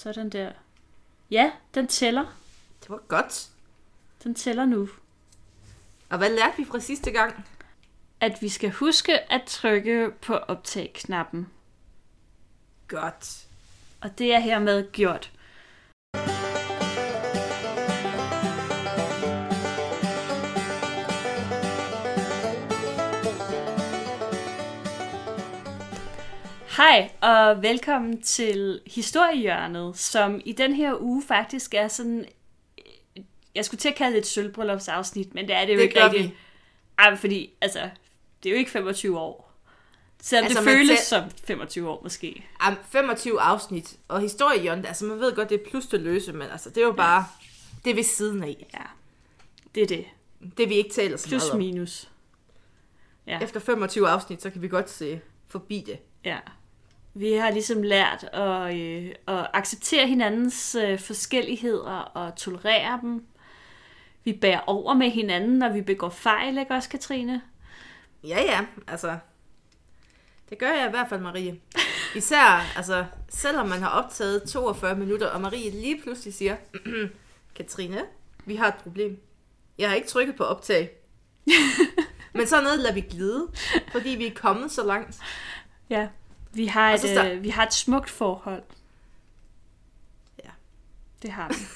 Sådan der. Ja, den tæller. Det var godt. Den tæller nu. Og hvad lærte vi fra sidste gang? At vi skal huske at trykke på optag-knappen. Godt. Og det er hermed gjort. Hej og velkommen til Historiehjørnet, som i den her uge faktisk er sådan... Jeg skulle til at kalde det et sølvbryllupsafsnit, men det er det jo Det ikke rigtigt. vi. Ej, fordi altså, det er jo ikke 25 år. Selvom altså, det føles tæ- som 25 år måske. Am, 25 afsnit, og historien, altså man ved godt, det er plus det løse, men altså det er jo bare, det er ved siden af. Ja, det er det. Det vi ikke taler så Plus meget om. minus. Ja. Efter 25 afsnit, så kan vi godt se forbi det. Ja. Vi har ligesom lært at, øh, at acceptere hinandens øh, forskelligheder og tolerere dem. Vi bærer over med hinanden, når vi begår fejl, ikke også, Katrine? Ja, ja, altså. Det gør jeg i hvert fald, Marie. Især, altså, selvom man har optaget 42 minutter, og Marie lige pludselig siger, Katrine, vi har et problem. Jeg har ikke trykket på optag. Men så noget lader vi glide, fordi vi er kommet så langt. Ja. Vi har et, sta- øh, vi har et smukt forhold. Ja. Det har vi.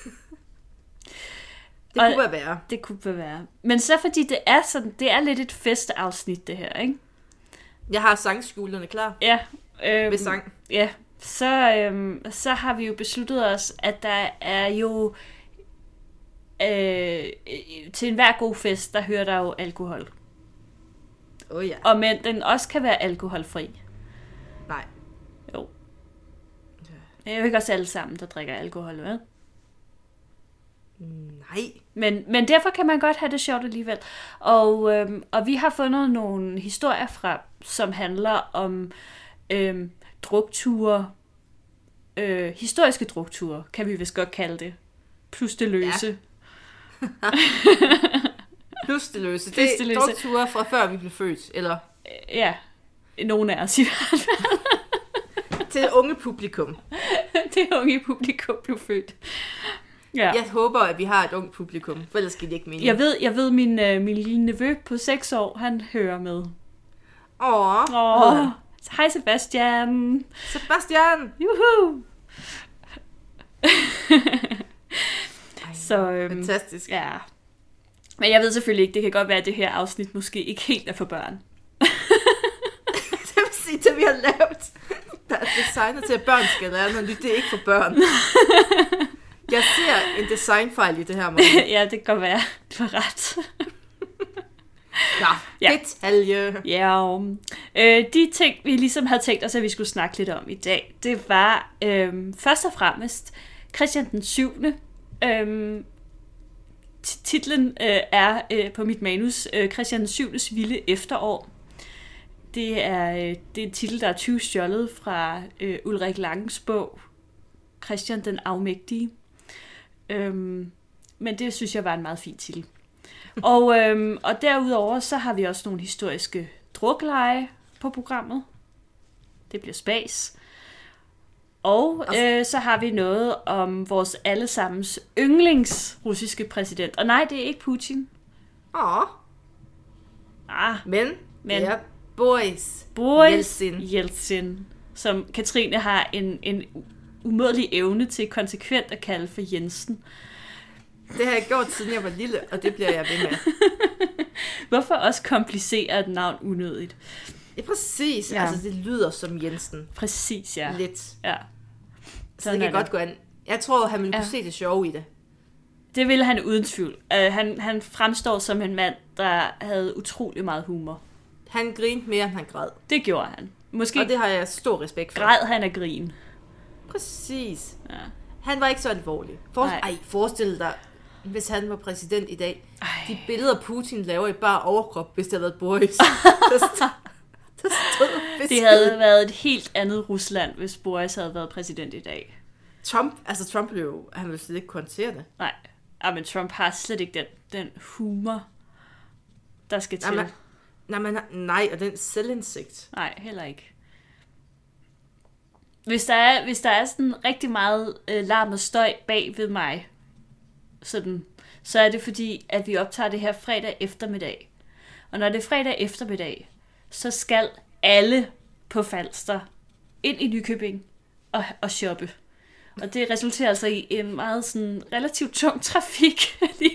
Det Og- kunne være værre. Det kunne være. Men så fordi det er sådan, det er lidt et festafsnit, det her, ikke? Jeg har sangskulerne klar Ja. Øhm, ved sang. Ja, så, øhm, så har vi jo besluttet os, at der er jo øh, til enhver god fest, der hører der jo alkohol. Oh, ja. Og men den også kan være alkoholfri. Nej. Jo. Det er jo ikke også alle sammen, der drikker alkohol, vel? Nej. Men, men derfor kan man godt have det sjovt alligevel. Og, øhm, og vi har fundet nogle historier fra, som handler om øhm, drukture, øh, historiske drukture, kan vi vist godt kalde det. Plus det løse. Plus det løse. Det er drukture fra før vi blev født. Eller Ja, ja. Nogle af os i hvert fald. til unge publikum. det unge publikum blev født. Ja. Jeg håber, at vi har et ungt publikum, for ellers giver det ikke mening. Jeg ved, jeg ved min, øh, min lille nevø på 6 år, han hører med. Åh, Åh, hej Sebastian. Sebastian! Juhu. Ej, Så øhm, Fantastisk. ja. Men jeg ved selvfølgelig ikke, det kan godt være, at det her afsnit måske ikke helt er for børn. Det vi har lavet, der er designet til, at børn skal lære noget nyt. Det er ikke for børn. Jeg ser en designfejl i det her, Marie. ja, det kan godt være. Du har ret. Nå, Ja. detalje. Ja, øh, de ting, vi ligesom havde tænkt os, at vi skulle snakke lidt om i dag, det var øh, først og fremmest Christian den 7. Øh, titlen øh, er øh, på mit manus øh, Christian den 7. vilde efterår. Det er, øh, det er en titel, der er 20 stjålet fra øh, Ulrik Langens bog Christian den Afmægtige. Øhm, men det synes jeg var en meget fin titel. Og, øhm, og derudover så har vi også nogle historiske drukleje på programmet. Det bliver spas. Og øh, så har vi noget om vores allesammens yndlings russiske præsident. Og nej, det er ikke Putin. Åh, Ah, men, Men- ja, boys. Boris Jeltsin. Jeltsin, som Katrine har en, en umådelig evne til konsekvent at kalde for Jensen. Det har jeg gjort, siden jeg var lille, og det bliver jeg ved med. Hvorfor også komplicere et navn unødigt? Ja, præcis. Ja. Altså, det lyder som Jensen. Præcis, ja. Lidt. ja. Så Sådan det er kan godt gå an. Jeg tror, han ville Ja. kunne se det sjove i det. Det ville han uden tvivl. Uh, han, han fremstår som en mand, der havde utrolig meget humor. Han grinte mere, end han græd. Det gjorde han. Måske Og det har jeg stor respekt for. græd han af grin. Præcis. Ja. Han var ikke så alvorlig. For... Nej. Ej, forestil dig, hvis han var præsident i dag. Ej. De billeder, Putin laver i bare overkrop, hvis det havde været Boris. der stod, der stod Det havde været et helt andet Rusland, hvis Boris havde været præsident i dag. Trump, altså Trump ville jo, han ville slet ikke kunne håndtere det. Nej, ja, men Trump har slet ikke den, den humor, der skal til. Nej, men, nej, nej, og den selvindsigt. Nej, heller ikke. hvis der er, hvis der er sådan rigtig meget øh, larm og støj bag ved mig, sådan, så er det fordi, at vi optager det her fredag eftermiddag. Og når det er fredag eftermiddag, så skal alle på Falster ind i Nykøbing og, og shoppe. Og det resulterer altså i en meget sådan relativt tung trafik lige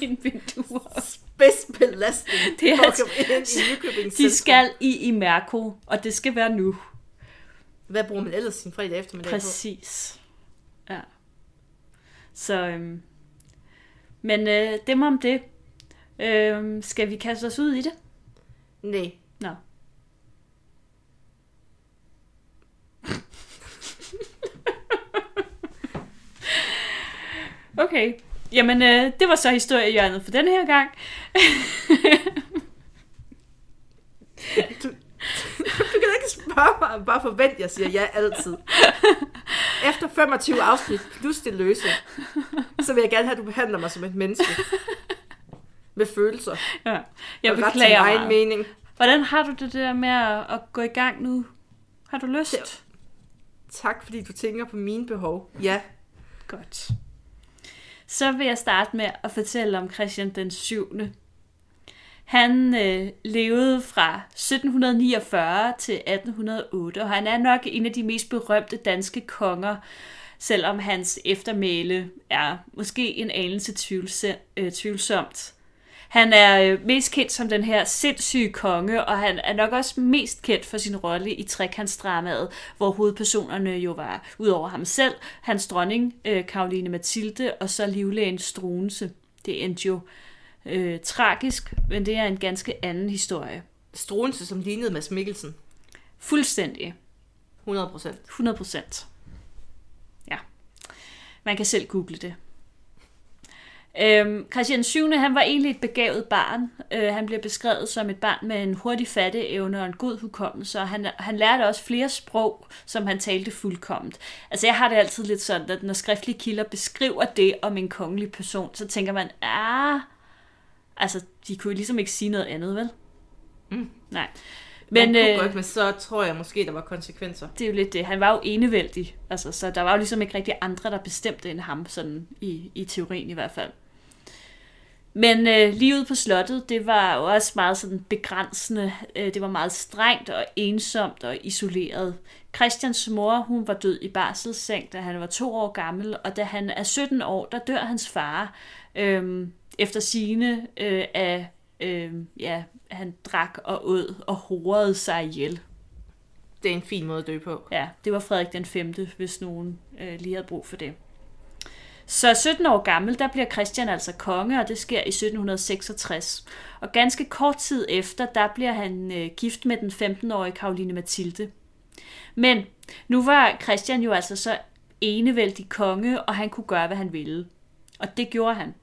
mine vinduer. Spidsbelastning. Det er altså- i De skal i i Mærko, og det skal være nu. Hvad bruger man ellers sin fredag eftermiddag på? Præcis. Ja. Så, øhm, men øh, dem om det. Øhm, skal vi kaste os ud i det? Nej. Nå. Okay. Jamen, øh, det var så historiehjørnet for denne her gang. Du, du kan ikke spørge mig, og bare forvent, jeg siger ja altid. Efter 25 afsnit plus det løse, så vil jeg gerne have, at du behandler mig som et menneske. Med følelser. Ja. Jeg og ret til beklager egen mening. Hvordan har du det der med at, at gå i gang nu? Har du lyst? Det- Tak, fordi du tænker på mine behov. Ja. Godt. Så vil jeg starte med at fortælle om Christian den 7. Han øh, levede fra 1749 til 1808, og han er nok en af de mest berømte danske konger, selvom hans eftermæle er måske en anelse tvivlse, øh, tvivlsomt. Han er øh, mest kendt som den her sindssyge konge, og han er nok også mest kendt for sin rolle i trekantsdramaet, hvor hovedpersonerne jo var, udover ham selv, hans dronning, øh, Karoline Mathilde, og så livlægen Struense. Det endte jo øh, tragisk, men det er en ganske anden historie. Struense, som lignede Mads Mikkelsen. Fuldstændig. 100 procent. 100 procent. Ja. Man kan selv google det. Øhm, Christian 7. han var egentlig et begavet barn. Øh, han bliver beskrevet som et barn med en hurtig fatteevne og en god hukommelse, og han, han lærte også flere sprog, som han talte fuldkomment. Altså jeg har det altid lidt sådan, at når skriftlige kilder beskriver det om en kongelig person, så tænker man, ah, altså de kunne ligesom ikke sige noget andet, vel? Mm. Nej. Men, Man kunne øh, godt, men så tror jeg måske, der var konsekvenser. det er jo lidt det. Han var jo enevældig, altså, så der var jo ligesom ikke rigtig andre, der bestemte end ham, sådan i, i teorien i hvert fald. Men øh, livet på slottet, det var jo også meget sådan begrænsende. Øh, det var meget strengt og ensomt og isoleret. Christians mor, hun var død i barselsseng, da han var to år gammel, og da han er 17 år, der dør hans far øh, efter sine øh, af, øh, ja, han drak og åd og horede sig ihjel. Det er en fin måde at dø på. Ja, det var Frederik den 5., hvis nogen øh, lige havde brug for det. Så 17 år gammel, der bliver Christian altså konge, og det sker i 1766. Og ganske kort tid efter, der bliver han øh, gift med den 15-årige Karoline Mathilde. Men nu var Christian jo altså så enevældig konge, og han kunne gøre, hvad han ville. Og det gjorde han.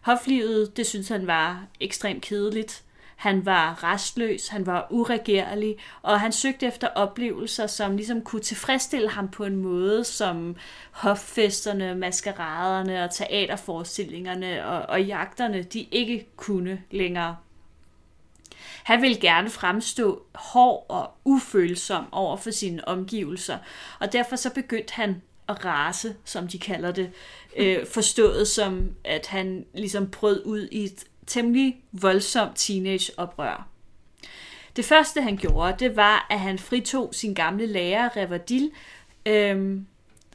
Hoflivet, det synes han var ekstremt kedeligt. Han var restløs, han var uregerlig, og han søgte efter oplevelser, som ligesom kunne tilfredsstille ham på en måde, som hoffesterne, maskeraderne og teaterforestillingerne og, og jagterne, de ikke kunne længere. Han ville gerne fremstå hård og ufølsom over for sine omgivelser, og derfor så begyndte han at rase, som de kalder det, øh, forstået som, at han ligesom brød ud i et temmelig voldsomt teenageoprør. Det første han gjorde, det var, at han fritog sin gamle lærer Reverdil øhm,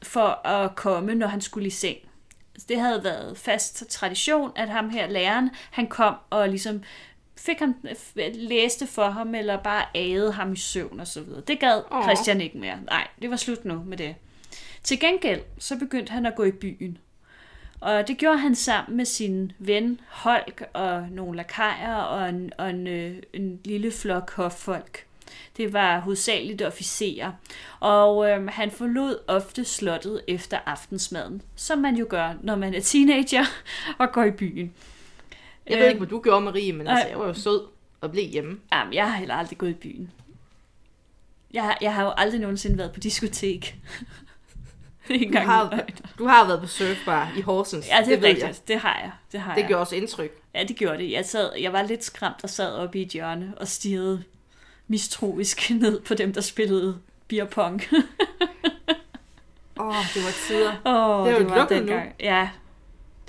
for at komme, når han skulle i seng. Det havde været fast tradition, at ham her læreren, han kom og ligesom fik han læste for ham, eller bare agede ham i søvn og så videre. Det gad. Christian ikke mere. Nej, det var slut nu med det. Til gengæld, så begyndte han at gå i byen. Og det gjorde han sammen med sin ven Holk og nogle lakajer og en, og en, øh, en lille flok hoffolk. Det var hovedsageligt officerer. Og øh, han forlod ofte slottet efter aftensmaden, som man jo gør, når man er teenager og går i byen. Jeg ved ikke, hvad du gjorde, Marie, men altså, jeg var jo sød og blev hjemme. Jamen, jeg har heller aldrig gået i byen. Jeg, jeg har jo aldrig nogensinde været på diskotek. Ikke Du har, du har været på surfbar i Horsens. Ja, det er ved rigtigt. jeg. Det har jeg. Det har Det jeg. gjorde også indtryk. Ja, det gjorde det. Jeg, sad, jeg var lidt skræmt og sad oppe i et hjørne og stirrede mistroisk ned på dem, der spillede beer pong. Åh, oh, det var tider. Oh, Det jo det var lukket nu. dengang. Ja,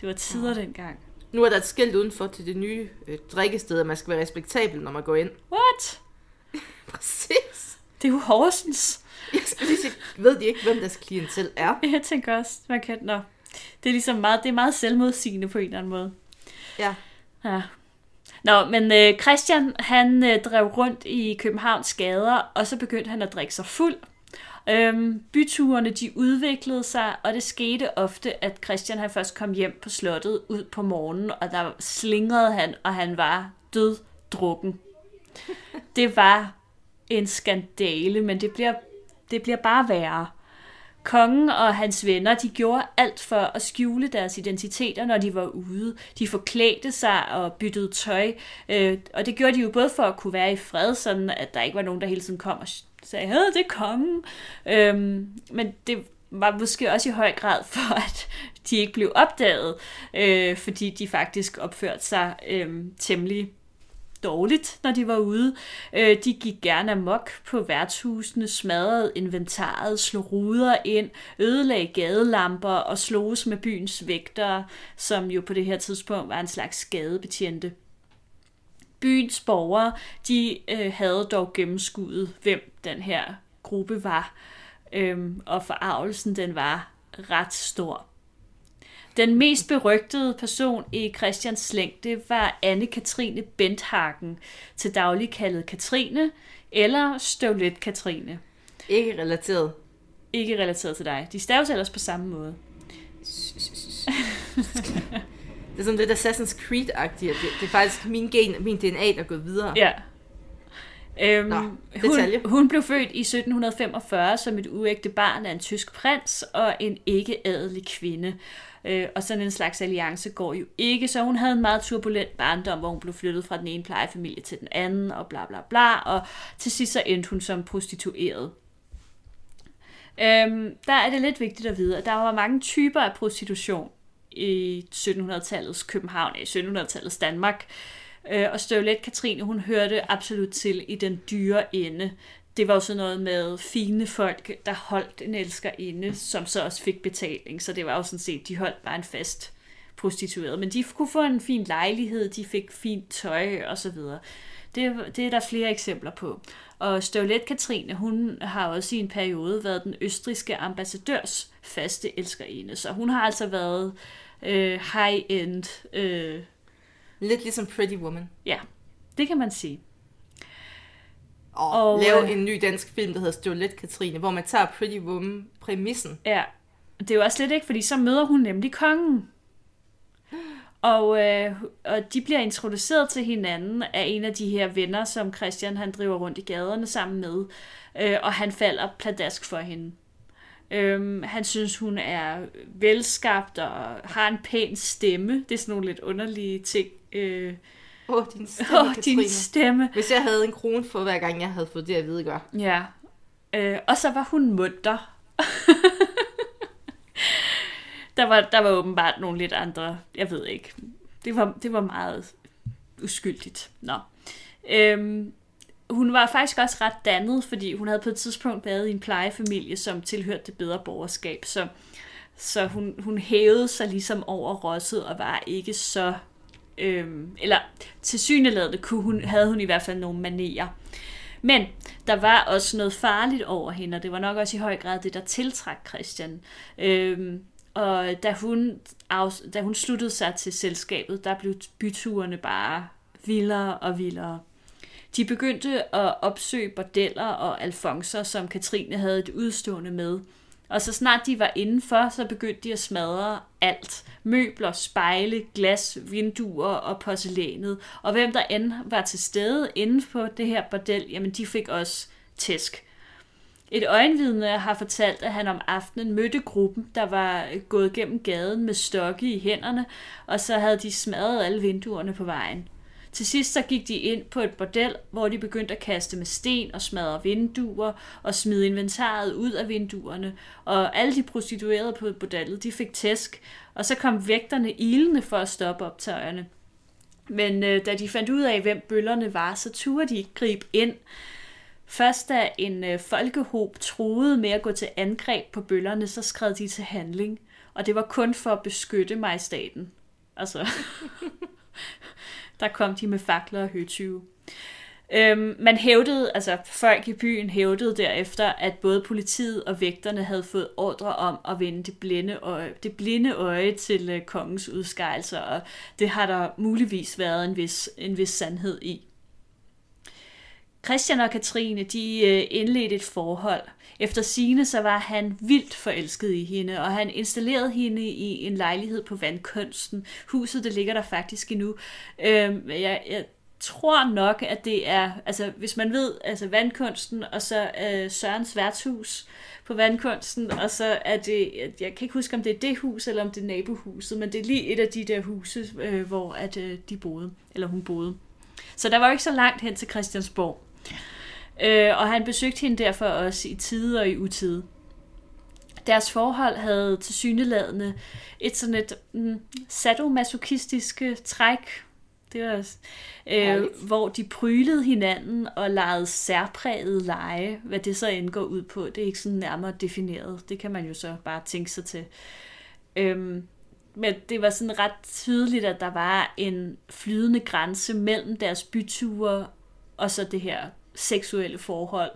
det var tider dengang. Nu er der et skilt udenfor til det nye øh, drikkested, at man skal være respektabel, når man går ind. What? Præcis. Det er jo Horsens. Jeg skal lige sige, ved de ikke, hvem deres klientel er? Jeg tænker også, man kan... Nå. Det er ligesom meget, det er meget selvmodsigende på en eller anden måde. Ja. Ja. Nå, men øh, Christian, han øh, drev rundt i Københavns gader, og så begyndte han at drikke sig fuld. Øhm, byturene, de udviklede sig, og det skete ofte, at Christian han først kom hjem på slottet ud på morgenen, og der slingrede han, og han var død drukken. Det var en skandale, men det bliver, det bliver bare værre. Kongen og hans venner, de gjorde alt for at skjule deres identiteter, når de var ude. De forklædte sig og byttede tøj, øh, og det gjorde de jo både for at kunne være i fred, sådan at der ikke var nogen, der hele tiden kom og sagde, hey, det er kongen. Øhm, men det var måske også i høj grad for, at de ikke blev opdaget, øh, fordi de faktisk opførte sig øh, temmelig dårligt, når de var ude. Øh, de gik gerne amok på værtshusene, smadrede inventaret, slog ruder ind, ødelagde gadelamper og sloges med byens vægtere, som jo på det her tidspunkt var en slags gadebetjente. Byens borgere, de øh, havde dog gennemskuddet, hvem den her gruppe var, øhm, og forarvelsen den var ret stor. Den mest berygtede person i Christians slæng, det var Anne-Katrine Benthagen, til daglig kaldet Katrine, eller Støvlet Katrine. Ikke relateret. Ikke relateret til dig. De staves ellers på samme måde. Det er sådan lidt Assassin's Creed-agtigt. Det, det er faktisk min gen, min DNA, der er gået videre. Ja. Øhm, Nå, hun, detalje. hun blev født i 1745 som et uægte barn af en tysk prins og en ikke-adelig kvinde. Øh, og sådan en slags alliance går jo ikke, så hun havde en meget turbulent barndom, hvor hun blev flyttet fra den ene plejefamilie til den anden, og bla bla bla, og til sidst så endte hun som prostitueret. Øhm, der er det lidt vigtigt at vide, at der var mange typer af prostitution i 1700-tallets København, i 1700-tallets Danmark. Øh, og Støvlet Katrine, hun hørte absolut til i den dyre ende. Det var jo sådan noget med fine folk, der holdt en elskerinde, som så også fik betaling. Så det var jo sådan set, de holdt bare en fast prostitueret. Men de kunne få en fin lejlighed, de fik fint tøj og så videre. Det, det er der flere eksempler på. Og Støvlet Katrine, hun har også i en periode været den østriske ambassadørs faste elskerinde. Så hun har altså været øh, high-end øh, Lidt ligesom Pretty Woman. Ja, det kan man sige. Og, Og, og lave øh, en ny dansk film, der hedder Støvlet Katrine, hvor man tager Pretty Woman-præmissen. Ja, det er jo også lidt ikke, fordi så møder hun nemlig kongen. Og, øh, og de bliver introduceret til hinanden af en af de her venner, som Christian han driver rundt i gaderne sammen med. Øh, og han falder pladask for hende. Øhm, han synes, hun er velskabt og har en pæn stemme. Det er sådan nogle lidt underlige ting. Øh, Åh, oh, din stemme, Åh, Katrine. din stemme. Hvis jeg havde en krone for hver gang, jeg havde fået det at vide, gør. Ja. Øh, og så var hun munter. der, var, der var åbenbart nogle lidt andre, jeg ved ikke. Det var, det var meget uskyldigt. Nå. Øhm, hun var faktisk også ret dannet, fordi hun havde på et tidspunkt været i en plejefamilie, som tilhørte det bedre borgerskab. Så, så hun, hun hævede sig ligesom over rosset og var ikke så... Øhm, eller til syneladende kunne hun, havde hun i hvert fald nogle manerer. Men der var også noget farligt over hende, og det var nok også i høj grad det, der tiltrak Christian. Øhm, og da hun, af, da hun sluttede sig til selskabet, der blev byturene bare vildere og vildere. De begyndte at opsøge bordeller og alfonser, som Katrine havde et udstående med. Og så snart de var indenfor, så begyndte de at smadre alt. Møbler, spejle, glas, vinduer og porcelænet. Og hvem der end var til stede inden på det her bordel, jamen de fik også tæsk. Et øjenvidne har fortalt, at han om aftenen mødte gruppen, der var gået gennem gaden med stokke i hænderne, og så havde de smadret alle vinduerne på vejen. Til sidst så gik de ind på et bordel, hvor de begyndte at kaste med sten og smadre vinduer og smide inventaret ud af vinduerne. Og alle de prostituerede på bordellet, de fik tæsk, og så kom vægterne ilende for at stoppe optøjerne. Men øh, da de fandt ud af, hvem bøllerne var, så turde de ikke gribe ind. Først da en øh, folkehob troede med at gå til angreb på bøllerne, så skred de til handling. Og det var kun for at beskytte majestaten. Altså, der kom de med fakler og høtyve. Øhm, man hævdede, altså folk i byen hævdede derefter, at både politiet og vægterne havde fået ordre om at vende det blinde øje, det blinde øje til øh, kongens udskejelser, og det har der muligvis været en vis, en vis sandhed i. Christian og Katrine, de øh, indledte et forhold. Efter sine så var han vildt forelsket i hende, og han installerede hende i en lejlighed på vandkunsten. Huset, det ligger der faktisk endnu. Øhm, jeg, jeg tror nok, at det er, altså hvis man ved, altså vandkunsten, og så øh, Sørens værtshus på vandkunsten, og så er det, jeg kan ikke huske, om det er det hus, eller om det er nabohuset, men det er lige et af de der huse, øh, hvor at, øh, de boede, eller hun boede. Så der var jo ikke så langt hen til Christiansborg. Øh, og han besøgte hende derfor også i tide og i utide. Deres forhold havde til syneladende et sådan et mm, sadomasochistisk træk, det var, øh, hvor de prylede hinanden og legede særpræget lege. Hvad det så end går ud på, det er ikke sådan nærmere defineret. Det kan man jo så bare tænke sig til. Øhm, men det var sådan ret tydeligt, at der var en flydende grænse mellem deres byture og så det her seksuelle forhold.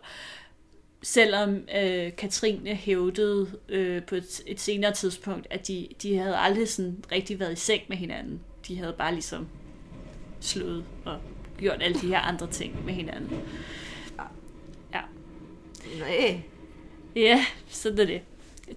Selvom øh, Katrine hævdede øh, på et, et senere tidspunkt, at de, de havde aldrig sådan rigtig været i seng med hinanden. De havde bare ligesom slået og gjort alle de her andre ting med hinanden. Ja. Nej. Ja, sådan er det.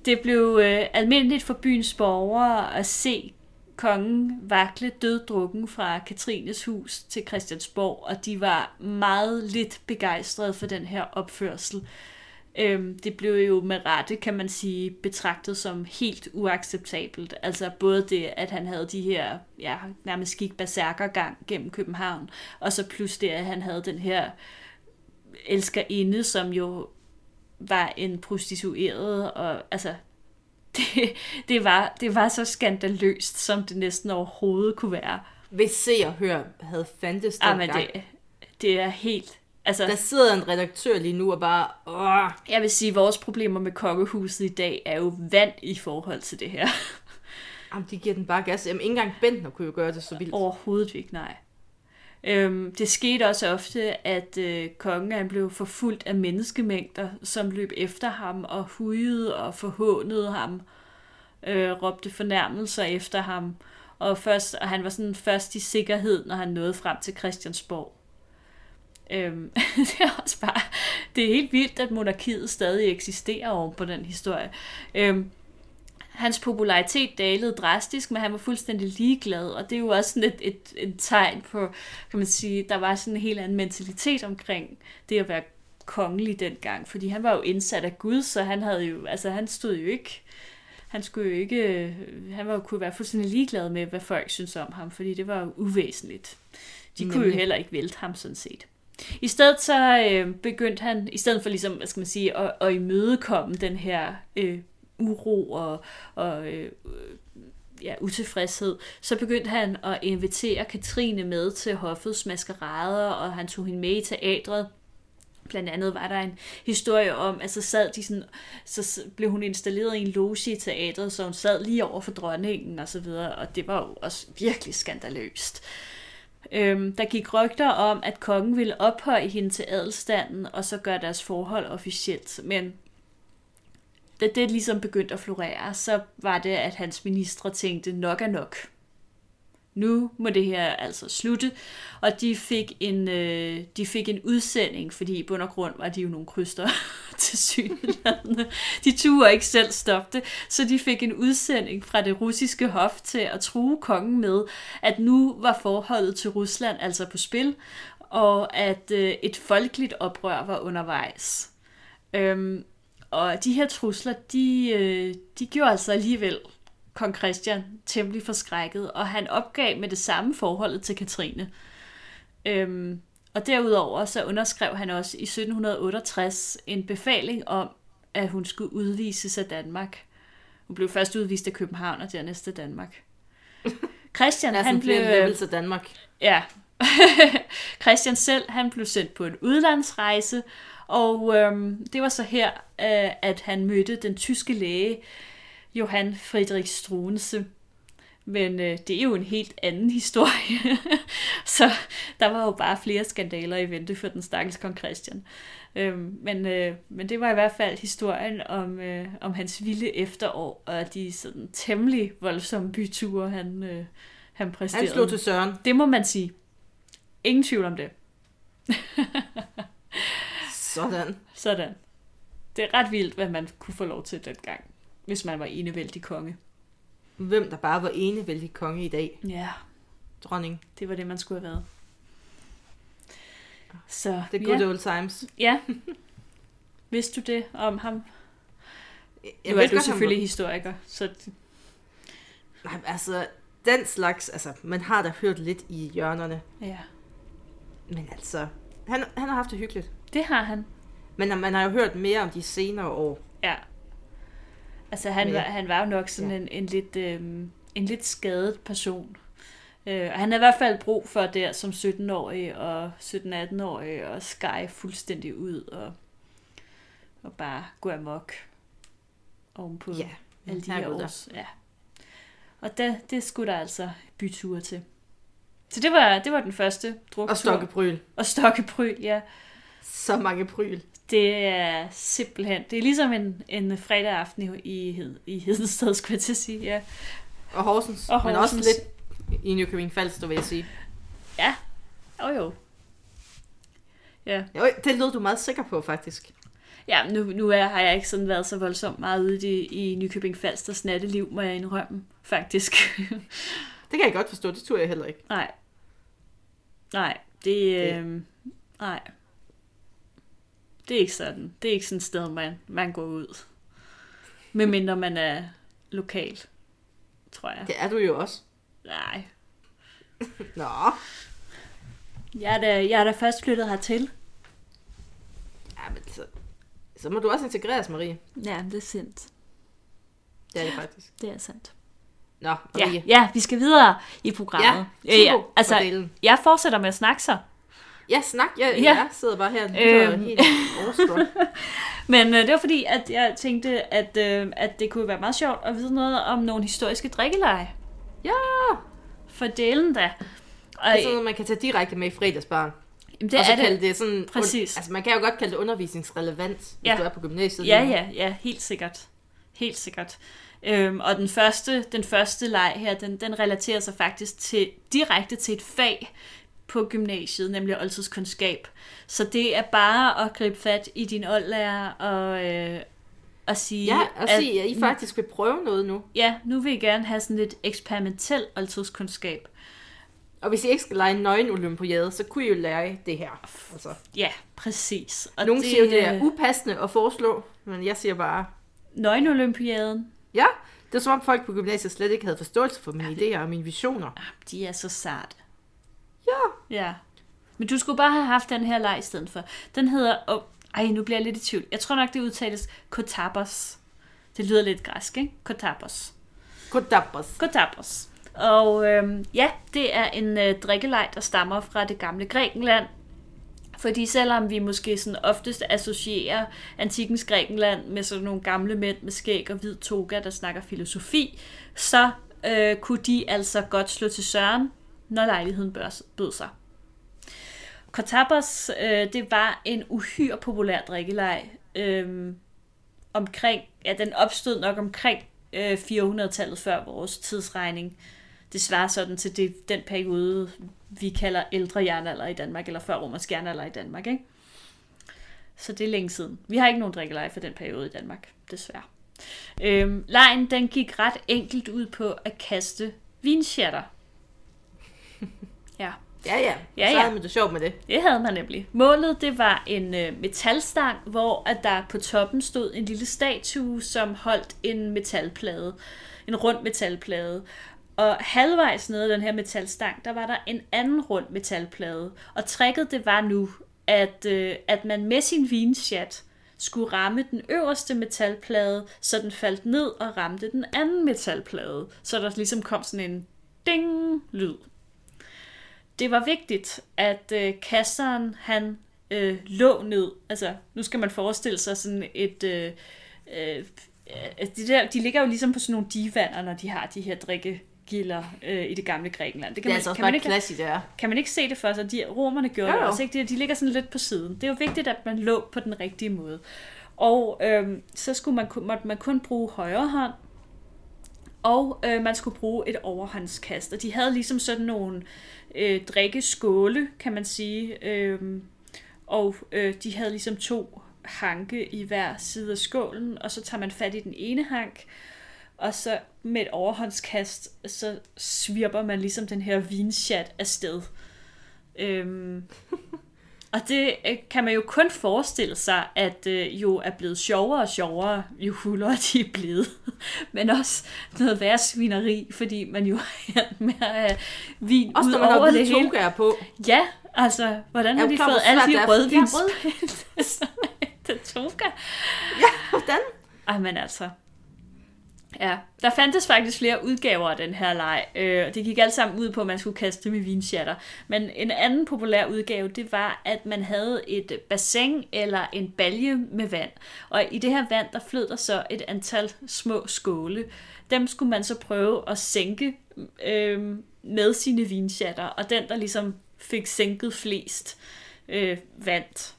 Det blev øh, almindeligt for byens borgere at se kongen vakle døddrukken fra Katrines hus til Christiansborg, og de var meget lidt begejstrede for den her opførsel. Øhm, det blev jo med rette, kan man sige, betragtet som helt uacceptabelt. Altså både det, at han havde de her, ja, nærmest gik berserkergang gennem København, og så plus det, at han havde den her elskerinde, som jo var en prostitueret, og altså, det, det, var, det var så skandaløst, som det næsten overhovedet kunne være. Hvis Se og Hør havde fandtes ah, men det, det er helt Altså, der sidder en redaktør lige nu og bare... Åh. Jeg vil sige, at vores problemer med kokkehuset i dag er jo vand i forhold til det her. Jamen, de giver den bare gas. Jamen, ikke engang Bentner kunne jo gøre det så vildt. Overhovedet ikke, nej. Øhm, det skete også ofte, at øh, kongen han blev forfulgt af menneskemængder, som løb efter ham og hujede og forhånede ham, øh, råbte fornærmelser efter ham, og, først, og han var sådan først i sikkerhed, når han nåede frem til Christiansborg. Øhm, det er også bare, det er helt vildt, at monarkiet stadig eksisterer oven på den historie. Øhm, hans popularitet dalede drastisk, men han var fuldstændig ligeglad, og det er jo også sådan et, et, et tegn på, kan man sige, der var sådan en helt anden mentalitet omkring det at være kongelig dengang, fordi han var jo indsat af Gud, så han havde jo, altså han stod jo ikke, han skulle jo ikke, han var jo kunne være fuldstændig ligeglad med, hvad folk synes om ham, fordi det var jo uvæsentligt. De kunne jo heller ikke vælte ham sådan set. I stedet så øh, begyndte han, i stedet for ligesom, hvad skal man sige, at, at imødekomme den her øh, uro og, og øh, ja, utilfredshed, så begyndte han at invitere Katrine med til hoffets maskerader, og han tog hende med i teatret. Blandt andet var der en historie om, at så sad de sådan, så blev hun installeret i en loge i teatret, så hun sad lige over for dronningen og så videre, og det var jo også virkelig skandaløst. Øhm, der gik rygter om, at kongen ville ophøje hende til adelstanden, og så gøre deres forhold officielt. Men da det ligesom begyndte at florere, så var det, at hans ministre tænkte, nok er nok nu må det her altså slutte. Og de fik en, øh, de fik en udsending, fordi i bund og grund var de jo nogle kryster til synlandene. De turde ikke selv stoppe det, så de fik en udsending fra det russiske hof til at true kongen med, at nu var forholdet til Rusland altså på spil, og at øh, et folkeligt oprør var undervejs. Øhm, og de her trusler, de, øh, de gjorde altså alligevel kong Christian temmelig forskrækket, og han opgav med det samme forholdet til Katrine. Øhm, og derudover så underskrev han også i 1768 en befaling om, at hun skulle udvises af Danmark. Hun blev først udvist af København og dernæst af Danmark. Christian, han blev... til Danmark. Ja. Christian selv, han blev sendt på en udlandsrejse, Og øhm, det var så her, øh, at han mødte den tyske læge Johann Friedrich Struensee. Men øh, det er jo en helt anden historie. så der var jo bare flere skandaler i vente for den stakkels kong Christian. Øhm, men, øh, men det var i hvert fald historien om, øh, om hans vilde efterår, og de sådan temmelig voldsomme byture, han, øh, han præsterede. Han slog til Søren. Det må man sige. Ingen tvivl om det. Sådan. Sådan. Det er ret vildt, hvad man kunne få lov til dengang, hvis man var enevældig konge. Hvem der bare var enevældig konge i dag. Ja, Dronning. det var det, man skulle have været. Så, The good ja. old times. ja. Vidste du det om ham? Jeg Nu er ved du godt, selvfølgelig var- historiker, så Nej, altså, den slags, altså, man har da hørt lidt i hjørnerne. ja. Men altså, han, han har haft det hyggeligt. Det har han. Men man har jo hørt mere om de senere år. Ja. Altså, han, Men var, han var jo nok sådan Ja. en, en, lidt, øhm, en lidt skadet person. Øh, og han havde i hvert fald brug for der som 17-årig og 17-18-årig og skære fuldstændig ud og, og bare gå amok ovenpå Ja, alle de her års. Ja. Og det, det skulle der altså byture til. Så det var, det var den første druktur. Og stokkebryl. Og stokkepryl, ja. Så mange pryl. Det er simpelthen, det er ligesom en, en fredag aften i, i, i Hedensted, skulle jeg til at sige, ja. Og Horsens. Og Men også Horsens. lidt i Nykøbing Falster, vil jeg sige. Ja, oh, jo. Ja, Jo, det lød du meget sikker på, faktisk. ja nu, nu er, har jeg ikke sådan været så voldsomt meget ude i, i Nykøbing Falsters natteliv, må jeg indrømme, faktisk. Det kan jeg godt forstå, det tror jeg heller ikke. Nej. Nej, det, Det- øh, nej. Det er ikke sådan. Det er ikke sådan et sted, man, man går ud. Medmindre man er lokal, tror jeg. Det er du jo også. Nej. Nå, Jeg er da, jeg er da først flyttet hertil. ja, men så, så må du også integreres, Marie. Ja, det er sandt. Det er det faktisk. Det er sandt. Nå, Ja, Marie. ja, vi skal videre i programmet. Ja, Øh, ja, altså, jeg fortsætter med at snakke så. Ja, snak. Jeg, Ja. jeg sidder bare her Øhm. helt. Men øh, det var fordi, at jeg tænkte, at, øh, at det kunne være meget sjovt at vide noget om nogle historiske drikkeleje. Ja, For delen da. Og, det er sådan noget, man kan tage direkte med i fredagsbarn. jamen, det og så er det. kalde det sådan... Præcis. Altså, man kan jo godt kalde det undervisningsrelevant, hvis Ja. du er på gymnasiet. Ja, ja, ja, helt sikkert. Helt sikkert. Øhm, og den første, den første leg her, den, den relaterer sig faktisk til, direkte til et fag på gymnasiet, nemlig oldtidskundskab. Så det er bare at gribe fat i din oldlærer og, øh, og sige, Ja, og sige, at I faktisk vil prøve noget nu. ja, nu vil I gerne have sådan lidt eksperimentel oldtidskundskab. Og hvis I ikke skal lege en nøgen olympiade, så kunne I jo lære det her. Altså, Ja, præcis. og Nogle det, siger jo, det er øh, upassende at foreslå, men jeg siger bare, Nøgenolympiaden, ja, det er som om folk på gymnasiet slet ikke havde forståelse for mine idéer og mine visioner. de er så sarte. Ja, Ja. Men du skulle bare have haft den her leg i stedet for. Den hedder... Oh, ej, nu bliver jeg lidt i tvivl. Jeg tror nok, det udtales kotapos. Det lyder lidt græsk, ikke? Kotapos. Kodabos. Kotapos. Og øhm, ja, det er en øh, drikkeleg, der stammer fra det gamle Grækenland. Fordi selvom vi måske sådan oftest associerer antikens Grækenland med sådan nogle gamle mænd med skæg og hvid toga, der snakker filosofi, så øh, kunne de altså godt slå til søren, når lejligheden bød sig. Kotapos, øh, det var en uhyre populær drikkeleg. Øh, omkring, ja, den opstod nok omkring øh, 400-tallet før vores tidsregning. Det svarer sådan til det, den periode, vi kalder ældre jernalder i Danmark, eller før romersk jernalder i Danmark, ikke? Så det er længe siden. Vi har ikke nogen drikkeleje for den periode i Danmark, desværre. Øhm, lejen, den gik ret enkelt ud på at kaste vinsjatter. Ja. Ja, ja. Ja, så ja. havde man det sjovt med det. Det havde man nemlig. Målet det var en øh, metalstang, hvor at der på toppen stod en lille statue, som holdt en metalplade. En rund metalplade. Og halvvejs nede af den her metalstang, der var der en anden rund metalplade. Og tricket det var nu, at, øh, at man med sin vinsjat skulle ramme den øverste metalplade, så den faldt ned og ramte den anden metalplade. Så der ligesom kom sådan en ding-lyd det var vigtigt, at øh, kasteren han øh, låg ned. Altså, nu skal man forestille sig sådan et... Øh, øh, de, der, de ligger jo ligesom på sådan nogle divander, når de har de her drikkegilder øh, i det gamle Grækenland. Det kan det er man, altså også kan man ikke, klassisk, det er. Kan man ikke se det for sig? De, romerne gjorde jo, jo. det også, ikke? De, de ligger sådan lidt på siden. Det er jo vigtigt, at man lå på den rigtige måde. Og øh, så skulle man, måtte man kun bruge højre hånd, og øh, man skulle bruge et overhåndskast. Og de havde ligesom sådan nogle øh, drikkeskåle, kan man sige. Øh, og øh, de havde ligesom to hanke i hver side af skålen, og så tager man fat i den ene hank, og så med et overhåndskast, så svirper man ligesom den her vinchat afsted. Øhm, og det øh, kan man jo kun forestille sig, at øh, jo er blevet sjovere og sjovere, jo hullere de er blevet. Men også noget værre svineri, fordi man jo er med at have vin også ud man over det hele. på. Ja, altså, hvordan har de klar, fået alle de rødvinspil? Den toga. Ja, hvordan? Ej, men altså, Ja, der fandtes faktisk flere udgaver af den her leg, øh, og det gik alt sammen ud på, at man skulle kaste med vinsjatter. Men en anden populær udgave, det var, at man havde et bassin eller en balje med vand. Og i det her vand, der flød der så et antal små skåle. Dem skulle man så prøve at sænke øh, med sine vinsjatter, og den, der ligesom fik sænket flest, øh, vandt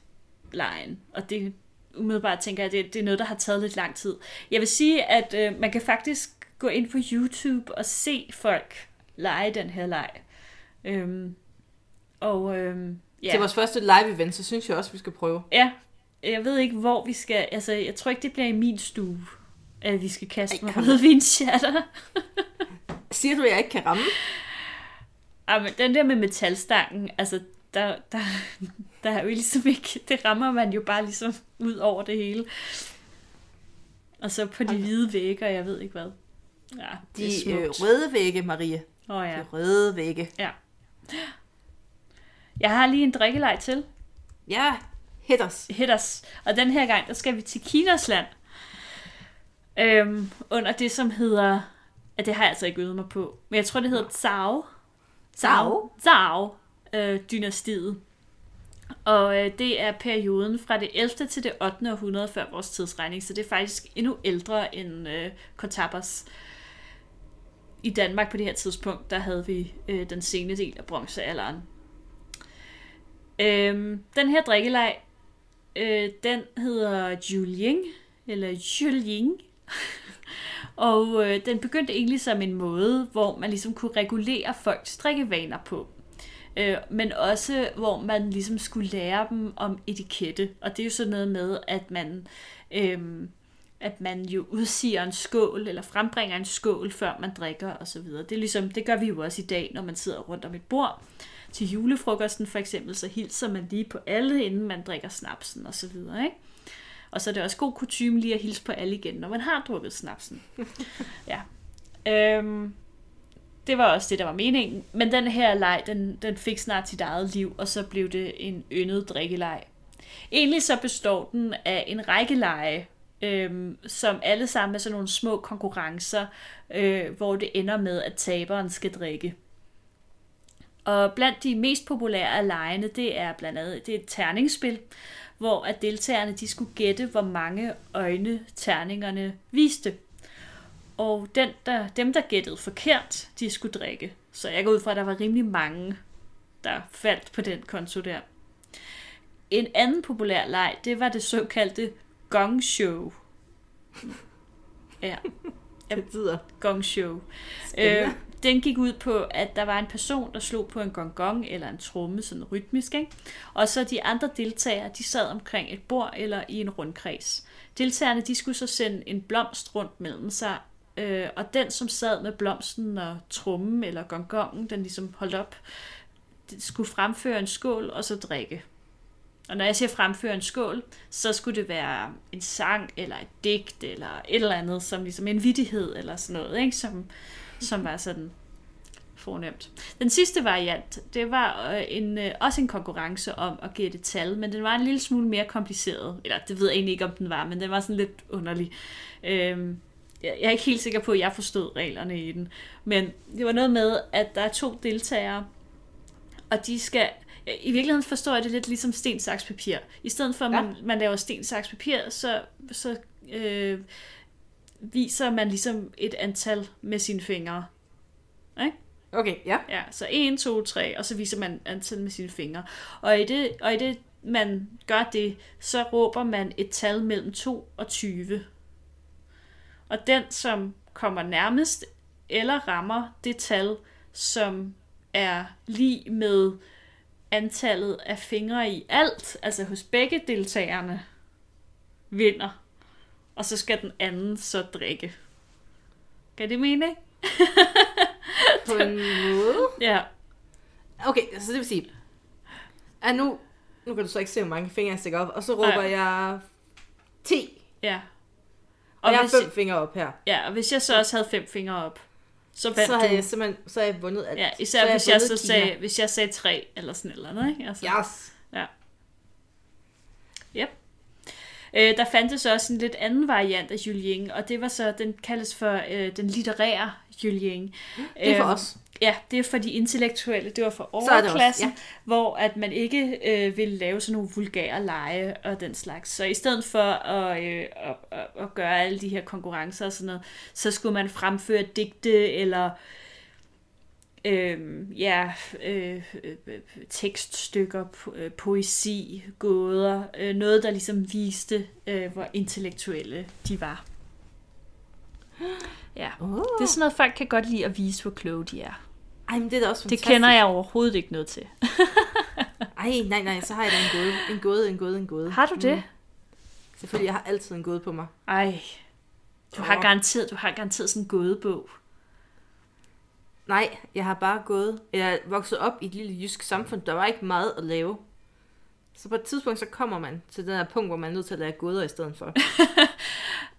lejen. Og det, umiddelbart tænker at det, det er noget, der har taget lidt lang tid. Jeg vil sige, at øh, man kan faktisk gå ind på YouTube og se folk lege den her leg. Øhm, og øhm, ja. Til vores første live-event, så synes jeg også, vi skal prøve. Ja, jeg ved ikke, hvor vi skal... Altså, jeg tror ikke, det bliver i min stue, at vi skal kaste med rødvinschatter. Siger du, at jeg ikke kan ramme? Ja, men den der med metalstangen, altså, der, der, der er jo ligesom ikke, det rammer man jo bare ligesom ud over det hele. Og så på de hvide vægge, og jeg ved ikke hvad. Ja, de øh, røde vægge, Marie. Oh, ja. De røde vægge. Ja. Jeg har lige en drikkelej til. Ja, hit os. Hit os. Og den her gang, der skal vi til Kinas land. Øhm, under det, som hedder... Ja, det har jeg altså ikke øvet mig på. Men jeg tror, det hedder Zhao. Zhao? Zhao øh, dynastiet. Og øh, det er perioden fra det 11. til det 8. århundrede før vores tidsregning, så det er faktisk endnu ældre end øh, Kotapas. I Danmark på det her tidspunkt, der havde vi øh, den sene del af bronzealderen. Øh, den her drikkeleg, øh, den hedder Juling, eller Juling. og øh, den begyndte egentlig som en måde, hvor man ligesom kunne regulere folks drikkevaner på. Øh, men også hvor man ligesom skulle lære dem om etikette. Og det er jo sådan noget med, at man, øh, at man jo udsiger en skål, eller frembringer en skål, før man drikker osv. Det, er ligesom, det gør vi jo også i dag, når man sidder rundt om et bord. Til julefrokosten for eksempel, så hilser man lige på alle, inden man drikker snapsen osv. Ikke? Og så er det også god kutume lige at hilse på alle igen, når man har drukket snapsen. ja. Øhm, det var også det, der var meningen. Men den her leg, den, den fik snart sit eget liv, og så blev det en yndet drikkeleg. Egentlig så består den af en række lege, øhm, som alle sammen er sådan nogle små konkurrencer, øh, hvor det ender med, at taberen skal drikke. Og blandt de mest populære af legene, det er blandt andet det er et terningsspil, hvor at deltagerne de skulle gætte, hvor mange øjne terningerne viste. Og den, der, dem, der gættede forkert, de skulle drikke. Så jeg går ud fra, at der var rimelig mange, der faldt på den konto der. En anden populær leg, det var det såkaldte gong show. Ja. Det betyder gong show. Øh, den gik ud på, at der var en person, der slog på en gong gong eller en tromme, sådan rytmisk, ikke? og så de andre deltagere, de sad omkring et bord eller i en rundkreds. Deltagerne, de skulle så sende en blomst rundt mellem sig, Øh, og den, som sad med blomsten og trummen eller gongongen, den ligesom holdt op, skulle fremføre en skål og så drikke. Og når jeg siger fremføre en skål, så skulle det være en sang, eller et digt, eller et eller andet, som ligesom en vidighed, eller sådan noget, ikke? Som, som var sådan fornemt. Den sidste variant, det var øh, en, øh, også en konkurrence om at gætte tal, men den var en lille smule mere kompliceret. Eller det ved jeg egentlig ikke, om den var, men den var sådan lidt underlig. Øhm, jeg er ikke helt sikker på, at jeg forstod reglerne i den. Men det var noget med, at der er to deltagere, og de skal I virkeligheden forstår jeg det lidt ligesom sten, saks, papir. I stedet for, at Ja. man, man laver sten, saks, papir, så, så øh, viser man ligesom et antal med sine fingre. Okay, ja. Ja, så 1, 2, 3, og så viser man antal med sine fingre. Og i det, og i det man gør det, så råber man et tal mellem 2 og 20. Og den, som kommer nærmest eller rammer det tal, som er lige med antallet af fingre i alt, altså hos begge deltagerne, vinder. Og så skal den anden så drikke. Kan det mening? På en måde. Ja. Okay, så det vil sige... At nu, nu kan du så ikke se, hvor mange fingre jeg stikker op, og så råber Nej. jeg 10, Ja. Og, jeg hvis, har fem fingre op her. ja, og hvis jeg så også havde fem fingre op, så vandt Så har du. jeg simpelthen så har jeg vundet alt. Ja, så især har hvis jeg, så vundet Kina. sagde, hvis jeg sagde tre eller sådan eller noget, ikke? Altså, Yes. øh, der fandtes også en lidt anden variant af Julien, og det var så, den kaldes for øh, den litterære Julien. Det er for os. Ja, det er for de intellektuelle, det var for er også, overklassen, ja. hvor at man ikke øh, ville lave sådan nogle vulgære lege og den slags. Så i stedet for at, øh, at, at, at gøre alle de her konkurrencer og sådan noget, så skulle man fremføre digte eller øh, ja, øh, øh, tekststykker, po- øh, poesi, gåder, øh, noget der ligesom viste, øh, hvor intellektuelle de var. Ja. Oh. Det er sådan noget, folk kan godt lide at vise, hvor kloge de er. Ej, men det er da også Det fantastisk. kender jeg overhovedet ikke noget til. Ej, nej, nej, så har jeg da en gåde. En gåde, en gåde, en gåde. Har du det? Mm. Selvfølgelig, jeg har altid en gåde på mig. Ej. Du har garanteret, du har garanteret sådan en gådebog. Nej, jeg har bare gået... Jeg er vokset op i et lille jysk samfund. Der var ikke meget at lave. Så på et tidspunkt, så kommer man til den her punkt, hvor man er nødt til at lære gåder i stedet for.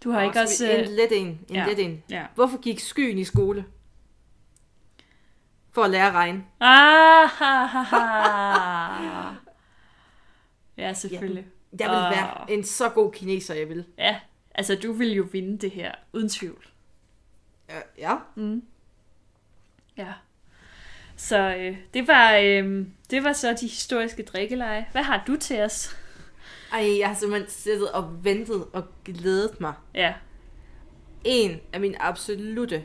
Du har ikke så også... En øh, let en. En ja. let en. Ja. Hvorfor gik skyen i skole? For at lære at regne. Ah, ha, ha, ha. Ja, selvfølgelig. Jeg vil Åh. være en så god kineser, jeg vil. Ja, altså du vil jo vinde det her, uden tvivl. Ja. ja. Ja. Så øh, det var øh, det var så de historiske drikkeleje. Hvad har du til os? Ej, jeg har simpelthen siddet og ventet og glædet mig. Ja. En af mine absolute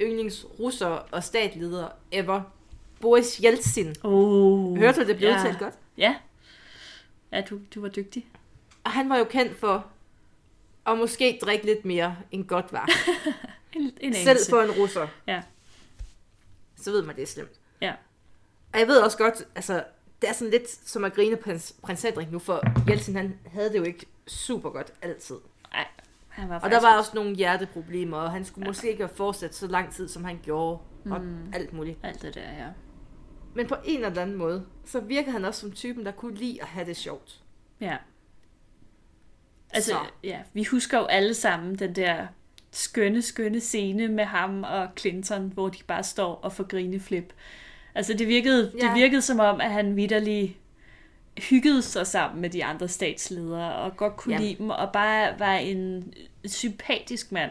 yndlingsrussere og statledere ever. Boris Yeltsin. Oh, Hørte du, det blev ja. udtalt godt? Ja. Ja, du, du var dygtig. Og han var jo kendt for at måske drikke lidt mere end godt var. En, en Selv for en russer. Ja. Så ved man, det er slemt. Ja. Og jeg ved også godt, altså, det er sådan lidt som at grine prins, prins Henrik nu, for Jeltsin, han havde det jo ikke super godt altid. Nej, han var Og der var også nogle hjerteproblemer, og han skulle ja. måske ikke have fortsat så lang tid, som han gjorde, og Mm. alt muligt. Alt det der, ja. Men på en eller anden måde, så virker han også som typen, der kunne lide at have det sjovt. Ja. Altså, Så. ja, vi husker jo alle sammen den der skønne, skønne scene med ham og Clinton, hvor de bare står og får grineflip. Altså, det virkede, ja. Det virkede som om, at han vidderlig hyggede sig sammen med de andre statsledere, og godt kunne Ja. lide dem, og bare var en sympatisk mand.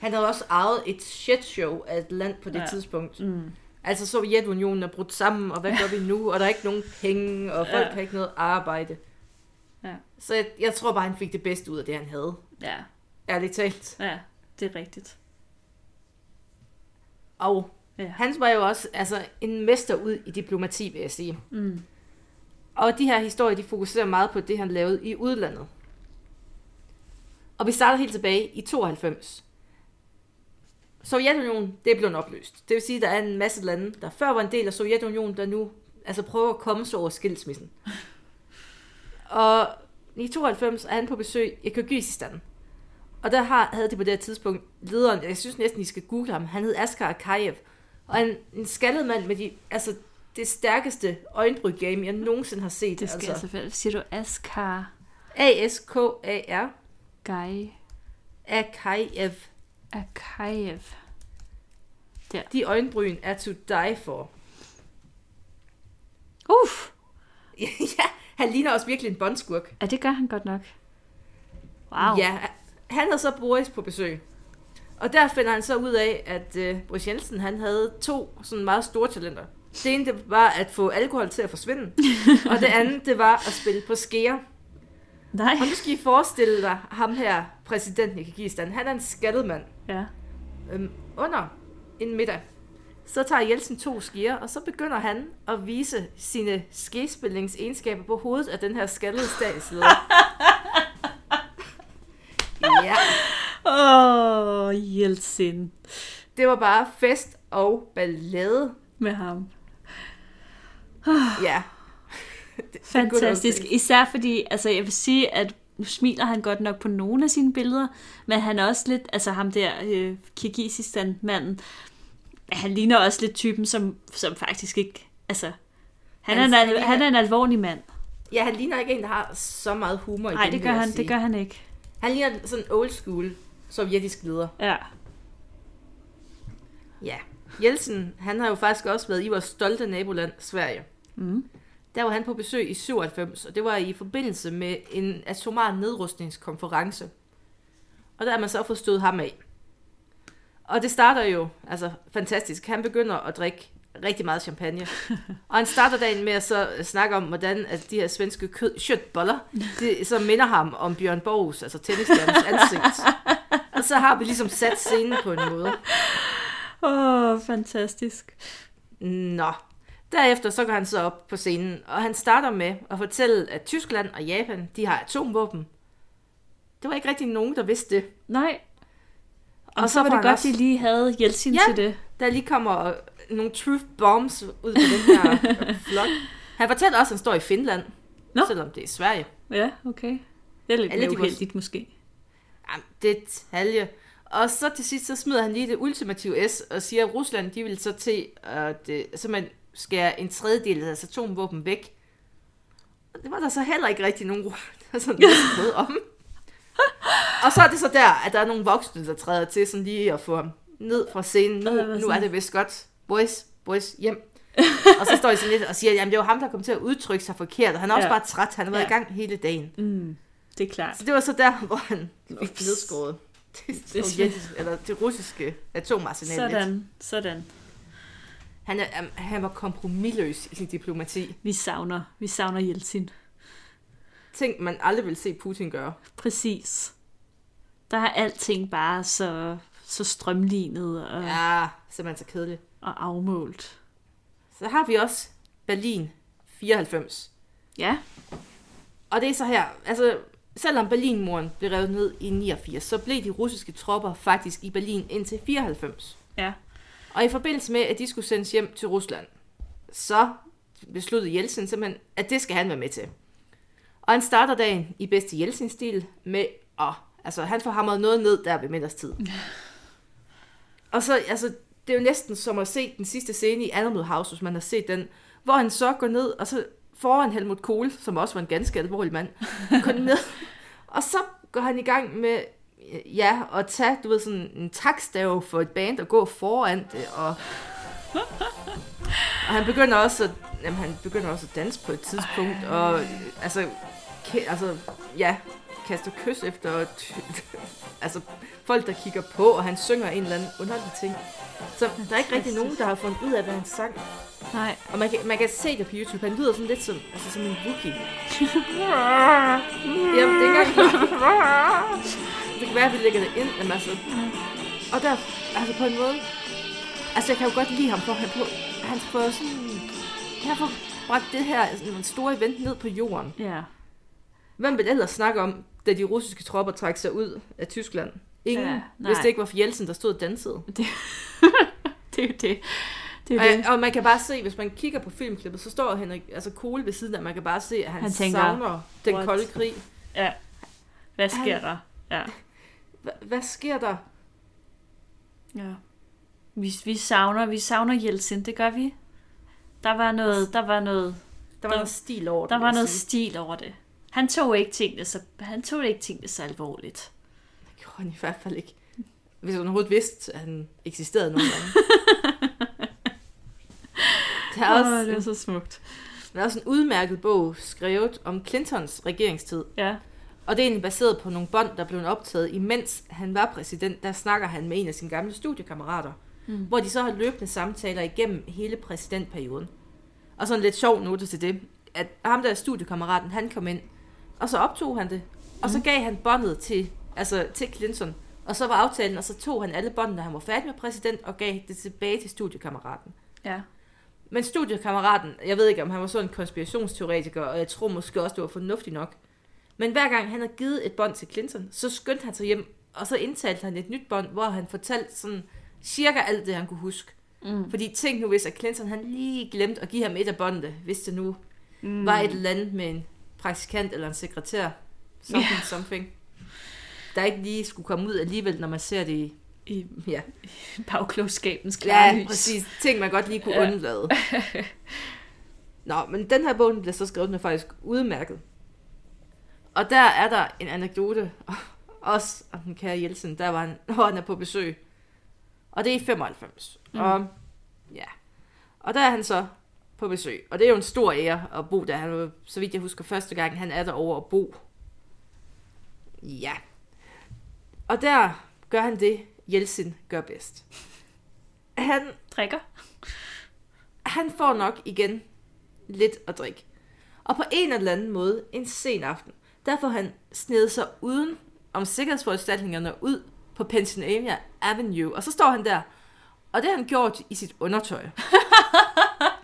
Han havde også ejet et shitshow af et land på det Ja. ja. tidspunkt. Mm. Altså Sovjetunionen er brudt sammen, og hvad gør vi nu? Og der er ikke nogen penge, og folk Ja. har ikke noget arbejde. Ja. Så jeg, jeg tror bare, han fik det bedste ud af det, han havde. Ja, Ærligt talt. ja, det er rigtigt. Og Ja. han var jo også altså, en mester ud i diplomati, vil jeg sige. Mm. Og de her historier, de fokuserer meget på det, han lavede i udlandet. Og vi starter helt tilbage i 92. Sovjetunionen, det er blevet opløst. Det vil sige, at der er en masse lande, der før var en del af Sovjetunionen, der nu altså prøver at komme sig over skilsmissen. Og i 92 er han på besøg i Kyrgyzstan. Og der har, havde de på det tidspunkt lederen, jeg synes næsten, I skal google ham, han hed Askar Akayev. Og en, en skaldet mand med de, altså, det stærkeste øjenbryn-game, jeg nogensinde har set. Det skal altså. jeg selvfølgelig. Siger du Askar A-S-K-A-R Guy Akayev. Akayev? De øjenbryn er to die for. Uff! ja, han ligner også virkelig en båndskurk. Ja, det gør han godt nok. Wow. Ja, han havde så Boris på besøg. Og der finder han så ud af, at uh, Boris Jensen, han havde to sådan meget store talenter. Det ene, det var at få alkohol til at forsvinde. og det andet, det var at spille på skære. Nej. Og nu skal I forestille dig, ham her, præsidenten i Kyrgyzstan, han er en skattet mand. Ja. Øhm, under en middag, så tager Jeltsin to skier, og så begynder han at vise sine skespillingsegenskaber på hovedet af den her skaldede statsleder. ja, Åh, oh, Jeltsin det var bare fest og ballade. med ham. Ja. Fantastisk. Især fordi, altså jeg vil sige, at nu smiler han godt nok på nogle af sine billeder, men han er også lidt, altså ham der øh, Kirgisistan-manden, han ligner også lidt typen, som, som faktisk ikke, altså, han, Han- er, en, han er en alvorlig mand. Ja, han ligner ikke en, der har så meget humor i Nej, det gør han, det gør han ikke. Han ligner sådan old school sovjetisk leder. Ja. Ja. Jeltsin, han har jo faktisk også været i vores stolte naboland, Sverige. Mm. Der var han på besøg i 97, og det var i forbindelse med en atomar nedrustningskonference. Og der har man så fået stødt ham af. Og det starter jo altså fantastisk. Han begynder at drikke rigtig meget champagne. Og han starter dagen med at så snakke om, hvordan at de her svenske kød, köttboller, det, så minder ham om Bjørn Borgs, altså tennisstjernens ansigt. Og så har vi ligesom sat scenen på en måde. Åh, oh, fantastisk. Nå. Derefter så går han så op på scenen, og han starter med at fortælle, at Tyskland og Japan, de har atomvåben. Det var ikke rigtig nogen, der vidste det. Nej. Og, Og så så var det godt, også- de lige havde Jeltsin Ja. til det. Der lige kommer nogle truth bombs ud på den her flot. Han fortæller også, at han står i Finland, Nå. selvom det er Sverige. Ja, okay. Det er lidt Alle mere uheldigt måske. Jamen, detalje. Og så til sidst, så smider han lige det ultimative S og siger, at Rusland, de vil så til at øh, simpelthen skære en tredjedel af deres atomvåben væk. Og det var der så heller ikke rigtig nogen, der sådan noget om. Og så er det så der, at der er nogle voksne, der træder til sådan lige at få ham ned fra scenen. Nu, nu er det vist godt. Boys, boys, hjem. og så står de sådan lidt og siger, at det var ham, der kom til at udtrykke sig forkert, og han er også Ja. bare træt. Han har været Ja. i gang hele dagen. Mm, det er klart. Så det var så der, hvor han Ups. nedskåret det, Det er eller det russiske atomarsenal. lidt. Sådan, sådan. Han, er, um, han var kompromilløs i sin diplomati. Vi savner, vi savner Jeltsin. Ting, man aldrig vil se Putin gøre. Præcis. Der er alting bare så, så strømlignet og, ja. Ja, simpelthen så kedeligt. og afmålt. Så har vi også Berlin 94. Ja, Og det er så her, altså selvom Berlinmuren blev revet ned i 89, så blev de russiske tropper faktisk i Berlin indtil 94. ja. Og i forbindelse med, at de skulle sendes hjem til Rusland, så besluttede Jeltsin simpelthen, at det skal han være med til. Og han starter dagen i bedste Jeltsin-stil med at, altså han får hamret noget ned der ved middagstid. Og så, altså, det er jo næsten som at se den sidste scene i Animal House, hvis man har set den, hvor han så går ned, og så foran Helmut Kohl, som også var en ganske alvorlig mand, kun med. og så går han i gang med, ja, at tage, du ved, sådan en takstave for et band og gå foran det, og, og han begynder også at, jamen, han begynder også at danse på et tidspunkt, og altså, altså, ja, kaster kys efter, altså, folk, der kigger på, og han synger en eller anden underlig ting. Så der er ikke rigtig nogen, der har fundet ud af, hvad han sang. Nej. Og man kan, man kan se det på YouTube. Han lyder sådan lidt som, altså som en Wookie. Jamen, det er ikke Det kan være, at vi lægger det ind. Jamen, altså. Og der, altså på en måde. Altså, jeg kan jo godt lide ham for, han, på, han får sådan... Han får bragt det her altså, en store event ned på jorden. Ja. Hvem vil ellers snakke om, da de russiske tropper trak sig ud af Tyskland? Ingen, Ja, nej. hvis det ikke var for Jeltsin, der stod og dansede. Det er jo det. Det er jo det. Og, og man kan bare se, hvis man kigger på filmklippet, så står Henrik, altså Kohl ved siden af, man kan bare se, at han, Han tænker, savner den "What?" kolde krig. Ja. Hvad sker Han- der? Ja. Hva- hvad sker der? ja. Vi, vi savner, vi savner Jeltsin, det gør vi. Der var noget, der var noget, Der var noget stil over det. der var noget stil over det. Han tog ikke tingene så, han tog ikke tingene så alvorligt. Det gjorde han i hvert fald ikke. Hvis han overhovedet vidste, at han eksisterede nogle gange. der, er også, Åh, det er så smukt. der er også en udmærket bog skrevet om Clintons regeringstid. Ja. Og det er egentlig baseret på nogle bånd, der blev optaget, imens han var præsident. Der snakker han med en af sine gamle studiekammerater. mm. hvor de så har løbende samtaler igennem hele præsidentperioden. Og så en lidt sjov note til det, at ham der studiekammeraten, han kom ind, og så optog han det, og så gav han båndet til, altså til Clinton, og så var aftalen, og så tog han alle båndene, han var færdig med præsident, og gav det tilbage til studiekammeraten. Ja. Men studiekammeraten, jeg ved ikke, om han var sådan en konspirationsteoretiker, og jeg tror måske også, det var fornuftigt nok. Men hver gang han havde givet et bånd til Clinton, så skyndte han sig hjem, og så indtalte han et nyt bånd, hvor han fortalte sådan cirka alt det, han kunne huske. Mm. Fordi tænk nu, hvis at Clinton han lige glemte at give ham et af båndene, hvis det nu mm. var et eller andet med en praktikant eller en sekretær. Something, yeah. something. Der ikke lige skulle komme ud alligevel, når man ser det i, I ja, bagklogskabens klare Ja, lys. præcis. Ting, man godt lige kunne Ja. undlade. Nå, men den her bog den bliver så skrevet, den er faktisk udmærket. Og der er der en anekdote, også om den kære Jelsen, der var han, hvor han er på besøg. Og det er i 95. Mm. Og, ja. og der er han så på besøg. Og det er jo en stor ære at bo der. Han var, så vidt jeg husker, første gang han er der over at bo. Ja. Og der gør han det, Jelsin gør bedst. Han Drikker. han får nok igen lidt at drikke. Og på en eller anden måde, en sen aften, der får han snedet sig uden om sikkerhedsforanstaltningerne ud på Pennsylvania Avenue. Og så står han der, og det har han gjort i sit undertøj.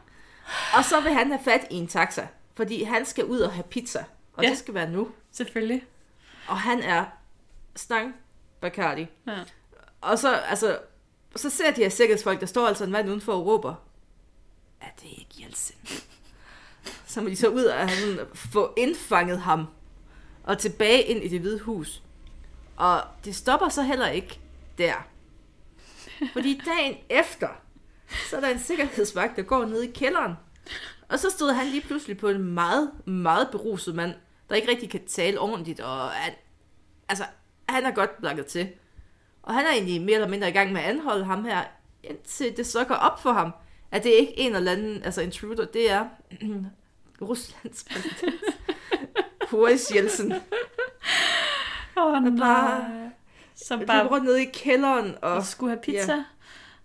og så vil han have fat i en taxa, fordi han skal ud og have pizza. Og Ja. det skal være nu. Selvfølgelig. Og han er stang Bacardi. Ja. Og så, altså, så ser de her sikkerhedsfolk, der står altså en mand udenfor og råber, er det ikke Jeltsin? Så må de så ud og sådan, få indfanget ham og tilbage ind i det hvide hus. Og det stopper så heller ikke der. Fordi dagen efter, så er der en sikkerhedsvagt, der går ned i kælderen. Og så stod han lige pludselig på en meget, meget beruset mand, der ikke rigtig kan tale ordentligt, og han, altså, han er godt blakket til. Og han er egentlig mere eller mindre i gang med at anholde ham her, indtil det så går op for ham, at det ikke er en eller anden, altså intruder, det er Ruslands præsident. Boris Jeltsin. Åh, oh, bare- Som bare rundt ned i kælderen, og og skulle have pizza. Ja.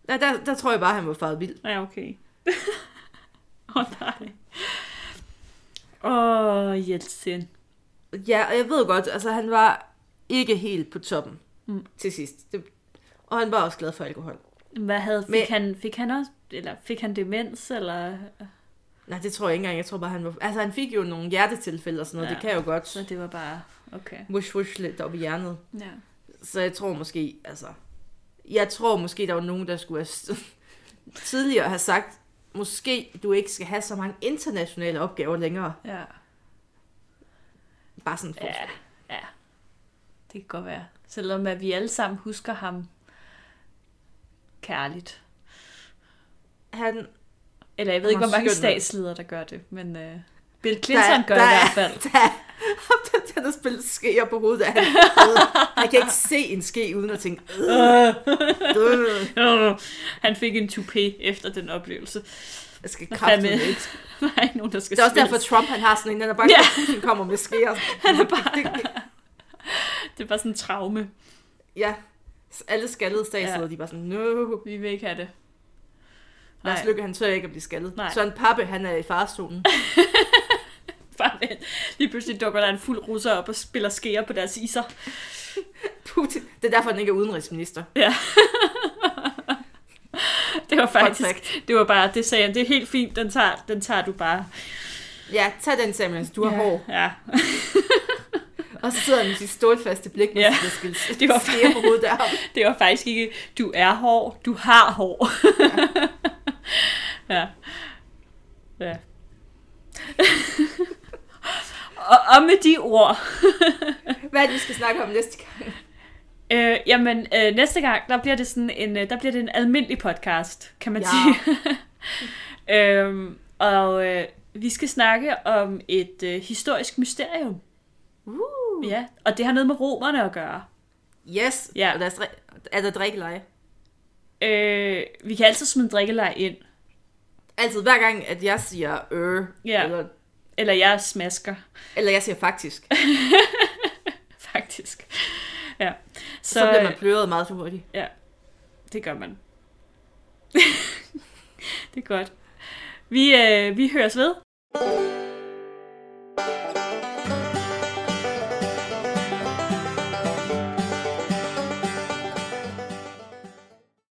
der, der, der tror jeg bare, han var faret vild. Ja, okay. Åh, oh, nej. Åh, oh, Jeltsin. Ja, og jeg ved godt, altså han var ikke helt på toppen Mm. til sidst. Det, og han var også glad for alkohol. Hvad havde, fik, Men- han, fik han også, eller fik han demens, eller? Nej, det tror jeg ikke engang. Jeg tror bare, han var... Altså, han fik jo nogle hjertetilfælde og sådan noget. Ja. Det kan jo godt Så det var bare, okay. wush, wush lidt op i hjernet. Ja. Så jeg tror måske, altså... Jeg tror måske, der var nogen, der skulle have tidligere have sagt, måske du ikke skal have så mange internationale opgaver længere. Ja. Bare sådan for. Ja, ja. Det kan godt være. Selvom at vi alle sammen husker ham kærligt. Han, Eller jeg ved ikke, hvor mange skøn, mand. statsledere, der gør det, men uh, Bill Clinton gør der, i er- hvert fald. Der, der, spillet skeer på hovedet af han. Han kan ikke se en ske uden at tænke, øh, øh, Han fik en toupé efter den oplevelse. jeg skal fandme? ikke. Der er ikke nogen, der skal Det er også derfor. Trump han har sådan en, den er bare, Ja. Putin kommer med skeer. Han er bare... det er bare sådan en traume. Ja, alle skaldede statsledere, Ja. de er bare sådan, no. Vi vil ikke have det. Lars Nej. Lykke, han tør ikke at blive skaldet. Nej. Søren Pappe, han er i farstolen. Bare vent. Lige pludselig dukker der en fuld russer op og spiller skære på deres iser. Putin. Det er derfor, han ikke er udenrigsminister. Ja. det var faktisk, det var bare, det sagde han, det er helt fint, den tager, den tager du bare. Ja, tag den Samuels, du har ja. hår. Ja, Og så sidder han med sit stålfaste blik, Ja. skal Det var skære på hovedet deroppe. det var faktisk ikke, du er hård, du har hår. ja. Ja. Og, og med de ord, Hvad er det, vi skal snakke om næste gang? øh, jamen øh, næste gang, der bliver det sådan en, øh, der bliver det en almindelig podcast, kan man Ja. sige. øhm, og øh, vi skal snakke om et øh, historisk mysterium. Uh. Ja, og det har noget med romerne at gøre. Yes. Ja. Og der er, er der drikkeleje? Øh, vi kan altid smide en drikkelej ind. Altid, hver gang, at jeg siger øh, Ja. eller, Eller jeg smasker, eller jeg siger faktisk, faktisk. Ja. så, så bliver man pløret meget for hurtigt. Ja, det gør man. det er godt. Vi, øh, vi høres ved.